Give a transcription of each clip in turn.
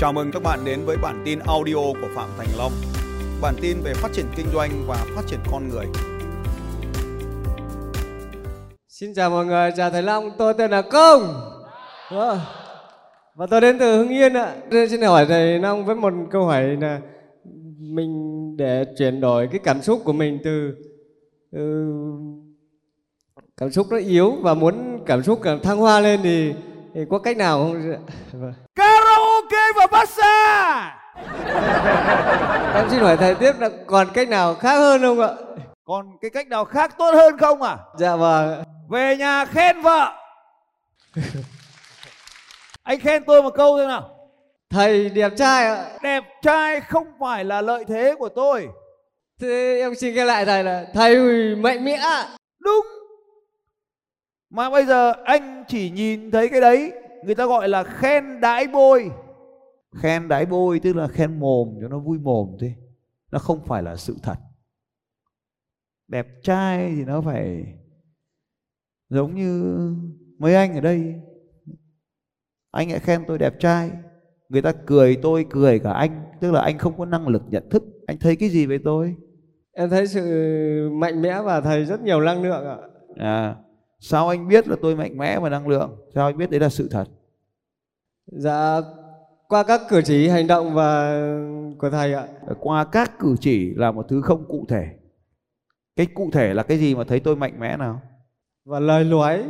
Chào mừng các bạn đến với bản tin audio của Phạm Thành Long. Bản tin về phát triển kinh doanh và phát triển con người. Xin chào mọi người, chào Thầy Long, tôi tên là Công. Vâng. Và tôi đến từ Hưng Yên ạ. Tôi xin hỏi Thầy Long với một câu hỏi là mình để chuyển đổi cái cảm xúc của mình từ, từ cảm xúc nó yếu và muốn cảm xúc càng thăng hoa lên thì, thì có cách nào không? Vâng. Massage! Em xin hỏi thầy tiếp là còn cách nào khác hơn không ạ? còn cái cách nào khác tốt hơn không à? Dạ vâng. về nhà khen vợ. Anh khen tôi một câu thôi nào. Thầy đẹp trai ạ. đẹp trai không phải là lợi thế của tôi. Thế em xin khen lại thầy là thầy mạnh mẽ đúng. Mà bây giờ anh chỉ nhìn thấy cái đấy người ta gọi là khen đái bôi khen đái bôi tức là khen mồm cho nó vui mồm thôi nó không phải là sự thật. Đẹp trai thì nó phải giống như mấy anh ở đây. Anh lại khen tôi đẹp trai. Người ta cười tôi cười cả anh. Tức là anh không có năng lực nhận thức. Anh thấy cái gì về tôi? Em thấy sự mạnh mẽ và thầy rất nhiều năng lượng ạ. à sao anh biết là tôi mạnh mẽ và năng lượng? Sao anh biết đấy là sự thật? Dạ qua các cử chỉ hành động và của thầy ạ. qua các cử chỉ là một thứ không cụ thể. Cái cụ thể là cái gì mà thấy tôi mạnh mẽ nào? Và lời nói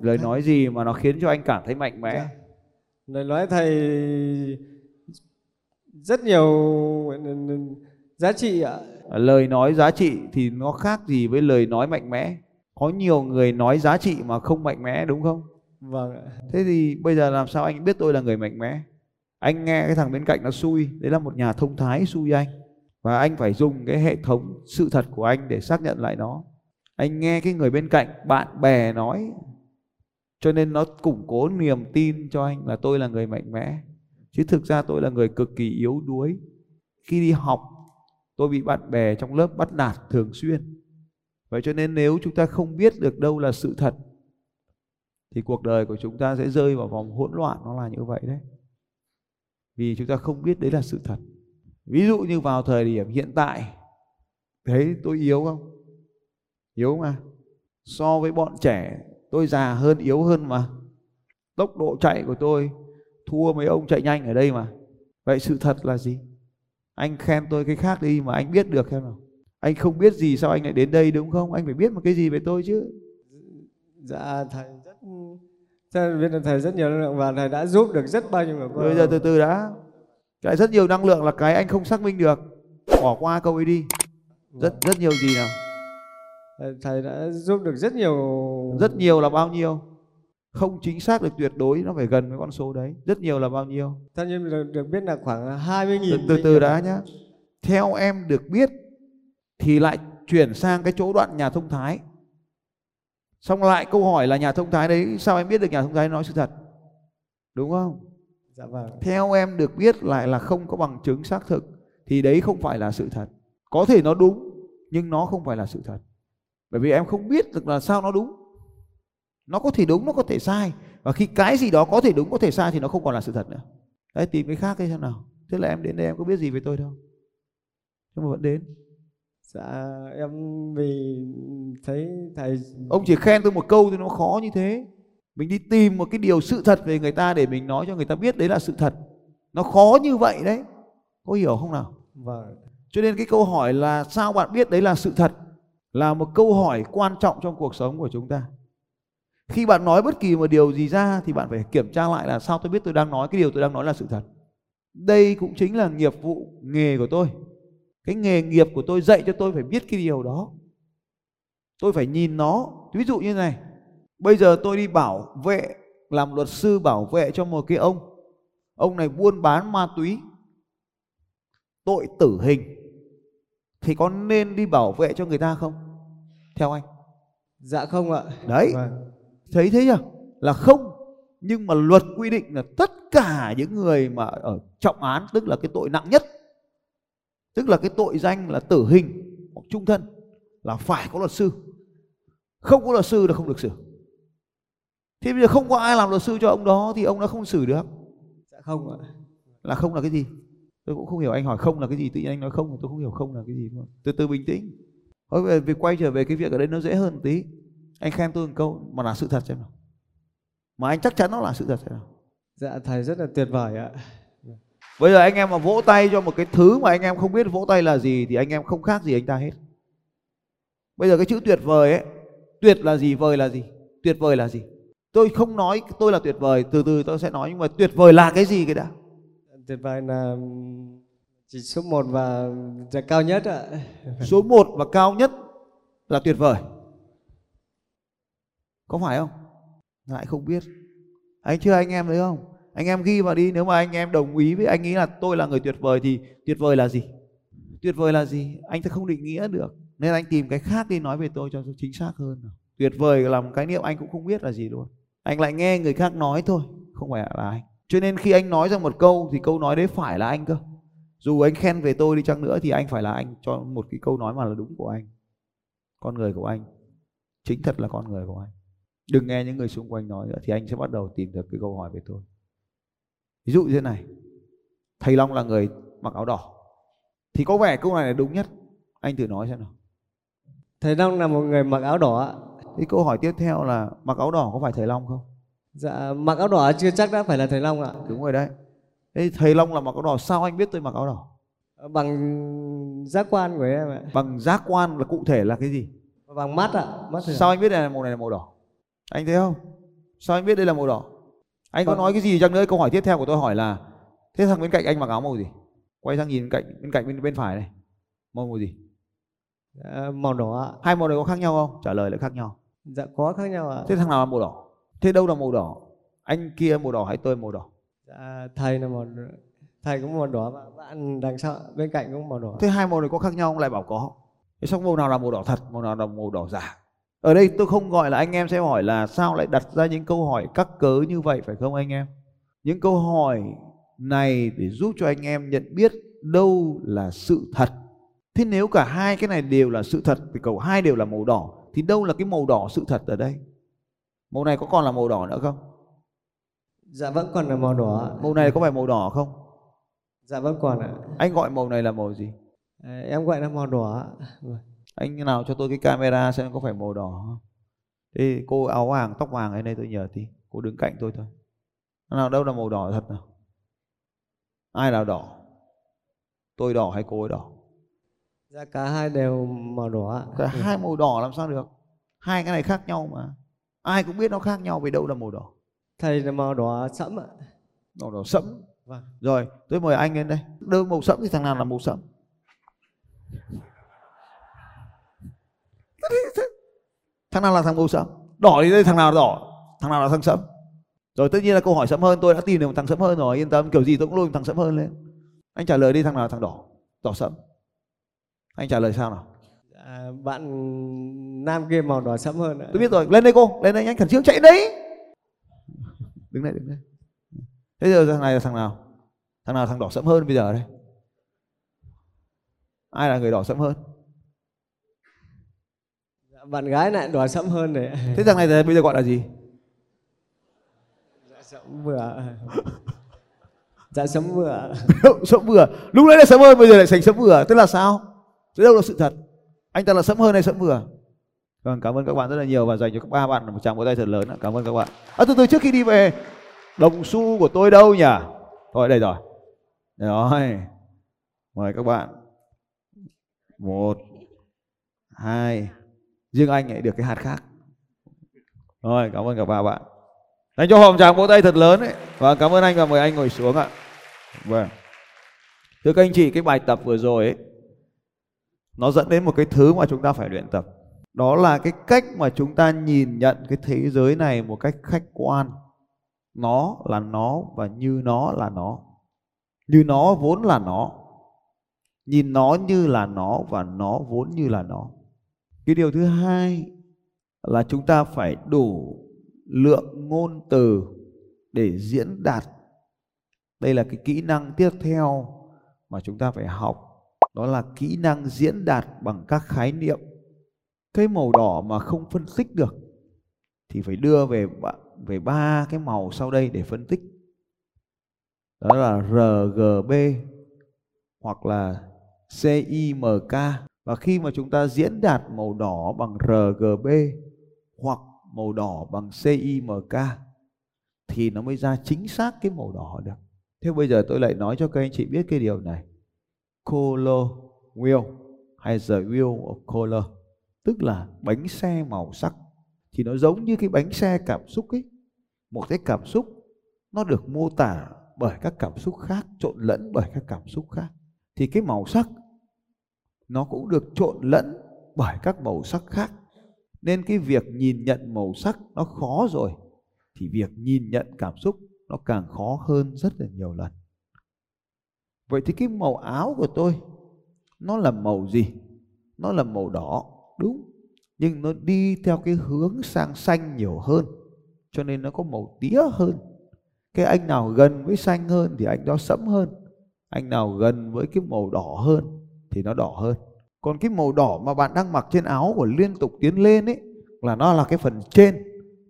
lời nói gì mà nó khiến cho anh cảm thấy mạnh mẽ? Lời nói thầy rất nhiều giá trị ạ. lời nói giá trị thì nó khác gì với lời nói mạnh mẽ. Có nhiều người nói giá trị mà không mạnh mẽ đúng không? Vâng ạ. thế thì bây giờ làm sao anh biết tôi là người mạnh mẽ anh nghe cái thằng bên cạnh nó xui, đấy là một nhà thông thái xui anh. Và anh phải dùng cái hệ thống sự thật của anh để xác nhận lại nó. Anh nghe cái người bên cạnh, bạn bè nói, cho nên nó củng cố niềm tin cho anh là tôi là người mạnh mẽ. Chứ thực ra tôi là người cực kỳ yếu đuối. Khi đi học, tôi bị bạn bè trong lớp bắt nạt thường xuyên. Vậy cho nên nếu chúng ta không biết được đâu là sự thật, thì cuộc đời của chúng ta sẽ rơi vào vòng hỗn loạn, nó là như vậy đấy vì chúng ta không biết đấy là sự thật. Ví dụ như vào thời điểm hiện tại, thấy tôi yếu không? Yếu mà. So với bọn trẻ, tôi già hơn, yếu hơn mà. Tốc độ chạy của tôi, thua mấy ông chạy nhanh ở đây mà. Vậy sự thật là gì? Anh khen tôi cái khác đi mà anh biết được xem nào. Anh không biết gì sao anh lại đến đây đúng không? Anh phải biết một cái gì về tôi chứ? Dạ thầy rất biết là thầy rất nhiều năng lượng và thầy đã giúp được rất bao nhiêu người. bây giờ từ từ đã. Cái rất nhiều năng lượng là cái anh không xác minh được. Bỏ qua câu ấy đi. Rất rất nhiều gì nào? Thầy- thầy đã giúp được rất nhiều rất nhiều là bao nhiêu? Không chính xác được tuyệt đối nó phải gần với con số đấy. Rất nhiều là bao nhiêu? Theo như được, được biết là khoảng 20 từ nghìn từ, từ đã nhá. Theo em được biết thì lại chuyển sang cái chỗ đoạn nhà thông thái xong lại câu hỏi là nhà thông thái đấy sao em biết được nhà thông thái nói sự thật? Đúng không? Dạ vâng. theo em được biết lại là không có bằng chứng xác thực thì đấy không phải là sự thật. Có thể nó đúng nhưng nó không phải là sự thật. Bởi vì em không biết được là sao nó đúng. Nó có thể đúng nó có thể sai. Và khi cái gì đó có thể đúng có thể sai thì nó không còn là sự thật nữa. Đấy tìm cái khác đi xem nào. Thế là em đến đây em có biết gì về tôi đâu? Nhưng mà vẫn đến Dạ em vì thấy thầy ông chỉ khen tôi một câu thì nó khó như thế mình đi tìm một cái điều sự thật về người ta để mình nói cho người ta biết đấy là sự thật nó khó như vậy đấy có hiểu không nào vâng cho nên cái câu hỏi là sao bạn biết đấy là sự thật là một câu hỏi quan trọng trong cuộc sống của chúng ta. Khi bạn nói bất kỳ một điều gì ra thì bạn phải kiểm tra lại là sao tôi biết tôi đang nói cái điều tôi đang nói là sự thật. Đây cũng chính là nghiệp vụ nghề của tôi. Cái nghề nghiệp của tôi dạy cho tôi phải biết cái điều đó. Tôi phải nhìn nó. Ví dụ như này, bây giờ tôi đi bảo vệ làm luật sư bảo vệ cho một cái ông. Ông này buôn bán ma túy. Tội tử hình thì có nên đi bảo vệ cho người ta không theo anh dạ không ạ đấy vâng. thấy thế chưa là không nhưng mà luật quy định là tất cả những người mà ở trọng án tức là cái tội nặng nhất tức là cái tội danh là tử hình hoặc trung thân là phải có luật sư. Không có luật sư là không được xử. Thế bây giờ không có ai làm luật sư cho ông đó thì ông đã không xử được. Dạ không ạ. Là không là cái gì? Tôi cũng không hiểu anh hỏi không là cái gì tự nhiên anh nói không tôi không hiểu không là cái gì luôn. Từ từ bình tĩnh. Thôi về, về quay trở về cái việc ở đây nó dễ hơn tí. Anh khen tôi một câu mà là sự thật xem nào. Mà anh chắc chắn nó là sự thật xem nào. Dạ thầy rất là tuyệt vời ạ. Bây giờ anh em mà vỗ tay cho một cái thứ mà anh em không biết vỗ tay là gì thì anh em không khác gì anh ta hết. Bây giờ cái chữ tuyệt vời ấy tuyệt là gì vời là gì? Tuyệt vời là gì? Tôi không nói tôi là tuyệt vời từ từ tôi sẽ nói nhưng mà tuyệt vời là cái gì cái đã? Tuyệt vời là chỉ số 1 và là cao nhất ạ. số 1 và cao nhất là tuyệt vời. Có phải không? Lại không biết. Anh chưa anh em thấy không anh em ghi vào đi, nếu mà anh em đồng ý với anh nghĩ là tôi là người tuyệt vời thì tuyệt vời là gì? Tuyệt vời là gì? Anh sẽ không định nghĩa được. Nên anh tìm cái khác đi nói về tôi cho chính xác hơn tuyệt vời là một cái niệm anh cũng không biết là gì luôn. Anh lại nghe người khác nói thôi, không phải là anh. Cho nên khi anh nói ra một câu thì câu nói đấy phải là anh cơ. Dù anh khen về tôi đi chăng nữa thì anh phải là anh cho một cái câu nói mà là đúng của anh. Con người của anh. Chính thật là con người của anh. Đừng nghe những người xung quanh nói nữa thì anh sẽ bắt đầu tìm được cái câu hỏi về tôi ví dụ như thế này. Thầy long là người mặc áo đỏ. Thì có vẻ câu này là đúng nhất. Anh thử nói xem nào. Thầy Long là một người mặc áo đỏ thì câu hỏi tiếp theo là mặc áo đỏ có phải thầy long không? Dạ mặc áo đỏ chưa chắc đã phải là thầy Long ạ. đúng rồi đấy. Thế thầy long là mặc áo đỏ sao anh biết tôi mặc áo đỏ? Bằng giác quan của em ạ. bằng giác quan là cụ thể là cái gì? Bằng mắt ạ. Mắt sao anh biết đây là màu này là màu đỏ? Anh thấy không? Sao anh biết đây là màu đỏ anh có Vâng. nói cái gì chăng nữa câu hỏi tiếp theo của tôi hỏi là thế thằng bên cạnh anh mặc áo màu gì? Quay sang nhìn bên cạnh bên cạnh bên bên phải này. Màu màu gì? Dạ, màu đỏ ạ. hai màu này có khác nhau không? Trả lời lại khác nhau. Dạ có khác nhau ạ. thế thằng nào là màu đỏ? Thế đâu là màu đỏ? Anh kia màu đỏ hay tôi màu đỏ? Dạ, thầy là màu thầy cũng màu đỏ và bạn đằng sau bên cạnh cũng màu đỏ. thế hai màu này có khác nhau ông lại bảo có. Thế xong màu nào là màu đỏ thật màu nào là màu đỏ giả ở đây tôi không gọi là anh em sẽ hỏi là sao lại đặt ra những câu hỏi cắt cớ như vậy phải không anh em những câu hỏi này để giúp cho anh em nhận biết đâu là sự thật thế nếu cả hai cái này đều là sự thật thì cầu hai đều là màu đỏ thì đâu là cái màu đỏ sự thật ở đây màu này có còn là màu đỏ nữa không Dạ vẫn còn là màu đỏ. màu này có phải màu đỏ không Dạ vẫn còn ạ. anh gọi màu này là màu gì À, em gọi là màu đỏ. Anh nào cho tôi cái camera xem có phải màu đỏ không? Ê, cô áo vàng tóc vàng ở đây tôi nhờ tí. Cô đứng cạnh tôi thôi. Nào đâu là màu đỏ thật nào? Ai là đỏ? Tôi đỏ hay cô ấy đỏ? Dạ cả hai đều màu đỏ. Cả hai màu đỏ làm sao được? Hai cái này khác nhau mà. Ai cũng biết nó khác nhau vì đâu là màu đỏ. Thầy là màu đỏ sẫm ạ. màu đỏ sẫm. Vâng. rồi tôi mời anh lên đây. Đâu màu sẫm thì thằng nào là màu sẫm thằng nào là thằng màu sẫm đỏ thì đây thằng nào là đỏ thằng nào là thằng sẫm rồi tất nhiên là câu hỏi sẫm hơn tôi đã tìm được một thằng sẫm hơn rồi yên tâm kiểu gì tôi cũng lôi một thằng sẫm hơn lên. Anh trả lời đi thằng nào là thằng đỏ đỏ sẫm anh trả lời sao nào? Dạ, bạn nam kia màu đỏ sẫm hơn ạ. tôi biết rồi lên đây cô lên đây anh khẩn trương chạy đấy đứng đây đứng đây thế giờ thằng này là thằng nào? Thằng nào là thằng đỏ sẫm hơn bây giờ đây? Ai là người đỏ sẫm hơn bạn gái lại đỏ sẫm hơn đấy. ạ. thế thằng này thì bây giờ gọi là gì? Dạ sẫm vừa. Dạ sẫm vừa. sẫm vừa lúc nãy là sẫm hơn bây giờ lại thành sẫm vừa tức là sao? Thế đâu là sự thật. Anh ta là sẫm hơn hay sẫm vừa vâng cảm ơn các bạn rất là nhiều và dành cho các ba bạn một tràng vỗ tay thật lớn ạ. cảm ơn các bạn. À, từ từ trước khi đi về đồng xu của tôi đâu nhỉ? Thôi đây rồi. Rồi. Mời các bạn. Một hai riêng anh lại được cái hạt khác. Rồi, cảm ơn cả ba bạn. Anh cho hòm tràng vỗ tay thật lớn ấy. Và cảm ơn anh và mời anh ngồi xuống ạ. Vâng. Thưa các anh chị, cái bài tập vừa rồi ấy, nó dẫn đến một cái thứ mà chúng ta phải luyện tập. Đó là cái cách mà chúng ta nhìn nhận cái thế giới này một cách khách quan. Nó là nó và như nó là nó. Như nó vốn là nó. Nhìn nó như là nó và nó vốn như là nó cái điều thứ hai là chúng ta phải đủ lượng ngôn từ để diễn đạt. Đây là cái kỹ năng tiếp theo mà chúng ta phải học. Đó là kỹ năng diễn đạt bằng các khái niệm. Cái màu đỏ mà không phân tích được thì phải đưa về về ba cái màu sau đây để phân tích. Đó là RGB hoặc là CIMK và khi mà chúng ta diễn đạt màu đỏ bằng RGB hoặc màu đỏ bằng CIMK thì nó mới ra chính xác cái màu đỏ được. Thế bây giờ tôi lại nói cho các anh chị biết cái điều này. Color wheel hay the wheel of color, tức là bánh xe màu sắc, thì nó giống như cái bánh xe cảm xúc ấy. Một cái cảm xúc nó được mô tả bởi các cảm xúc khác, trộn lẫn bởi các cảm xúc khác thì cái màu sắc nó cũng được trộn lẫn bởi các màu sắc khác. Nên cái việc nhìn nhận màu sắc nó khó rồi, thì việc nhìn nhận cảm xúc nó càng khó hơn rất là nhiều lần. Vậy thì cái màu áo của tôi, nó là màu gì? Nó là màu đỏ, đúng, nhưng nó đi theo cái hướng sang xanh nhiều hơn, cho nên nó có màu tía hơn. Cái anh nào gần với xanh hơn thì anh đó sẫm hơn, anh nào gần với cái màu đỏ hơn thì nó đỏ hơn. Còn cái màu đỏ mà bạn đang mặc trên áo của liên tục tiến lên ấy, là nó là cái phần trên,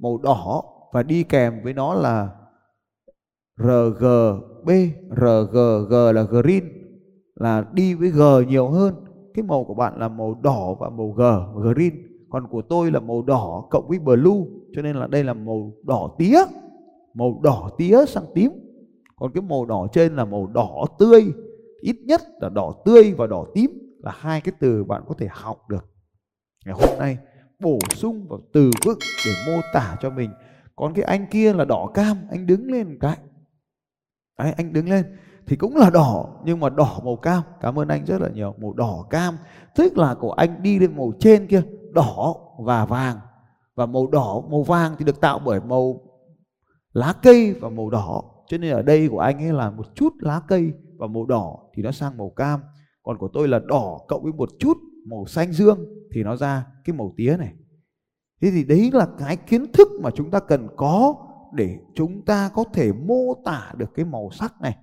màu đỏ, và đi kèm với nó là RGB RGG là green, là đi với G nhiều hơn. Cái màu của bạn là màu đỏ và màu G, green. Còn của tôi là màu đỏ cộng với blue, cho nên là đây là màu đỏ tía, màu đỏ tía sang tím. Còn cái màu đỏ trên là màu đỏ tươi ít nhất là đỏ tươi và đỏ tím là hai cái từ bạn có thể học được. Ngày hôm nay bổ sung vào từ vựng để mô tả cho mình. Còn cái anh kia là đỏ cam anh đứng lên một cái. Đấy, anh đứng lên. Thì cũng là đỏ nhưng mà đỏ màu cam. Cảm ơn anh rất là nhiều. Màu đỏ cam tức là của anh đi lên màu trên kia đỏ và vàng. Và màu đỏ màu vàng thì được tạo bởi màu lá cây và màu đỏ. Cho nên ở đây của anh ấy là một chút lá cây và màu đỏ thì nó sang màu cam. Còn của tôi là đỏ cộng với một chút màu xanh dương thì nó ra cái màu tía này. Thế thì đấy là cái kiến thức mà chúng ta cần có để chúng ta có thể mô tả được cái màu sắc này.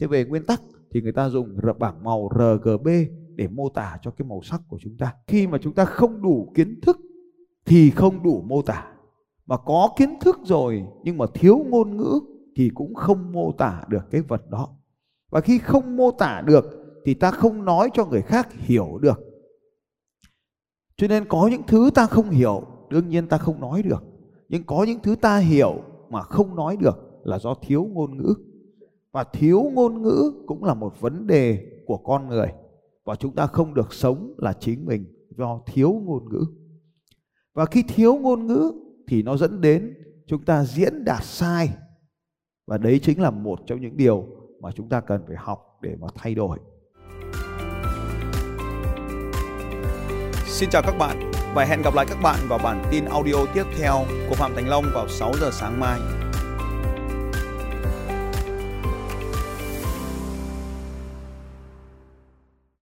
Thế về nguyên tắc thì người ta dùng bảng màu RGB để mô tả cho cái màu sắc của chúng ta. Khi mà chúng ta không đủ kiến thức thì không đủ mô tả. Mà có kiến thức rồi nhưng mà thiếu ngôn ngữ thì cũng không mô tả được cái vật đó và khi không mô tả được thì ta không nói cho người khác hiểu được. Cho nên có những thứ ta không hiểu, đương nhiên ta không nói được. Nhưng có những thứ ta hiểu mà không nói được là do thiếu ngôn ngữ. Và thiếu ngôn ngữ cũng là một vấn đề của con người. Và chúng ta không được sống là chính mình do thiếu ngôn ngữ. Và khi thiếu ngôn ngữ thì nó dẫn đến chúng ta diễn đạt sai. Và đấy chính là một trong những điều mà chúng ta cần phải học để mà thay đổi Xin chào các bạn và hẹn gặp lại các bạn vào bản tin audio tiếp theo của Phạm Thành Long vào 6 giờ sáng mai.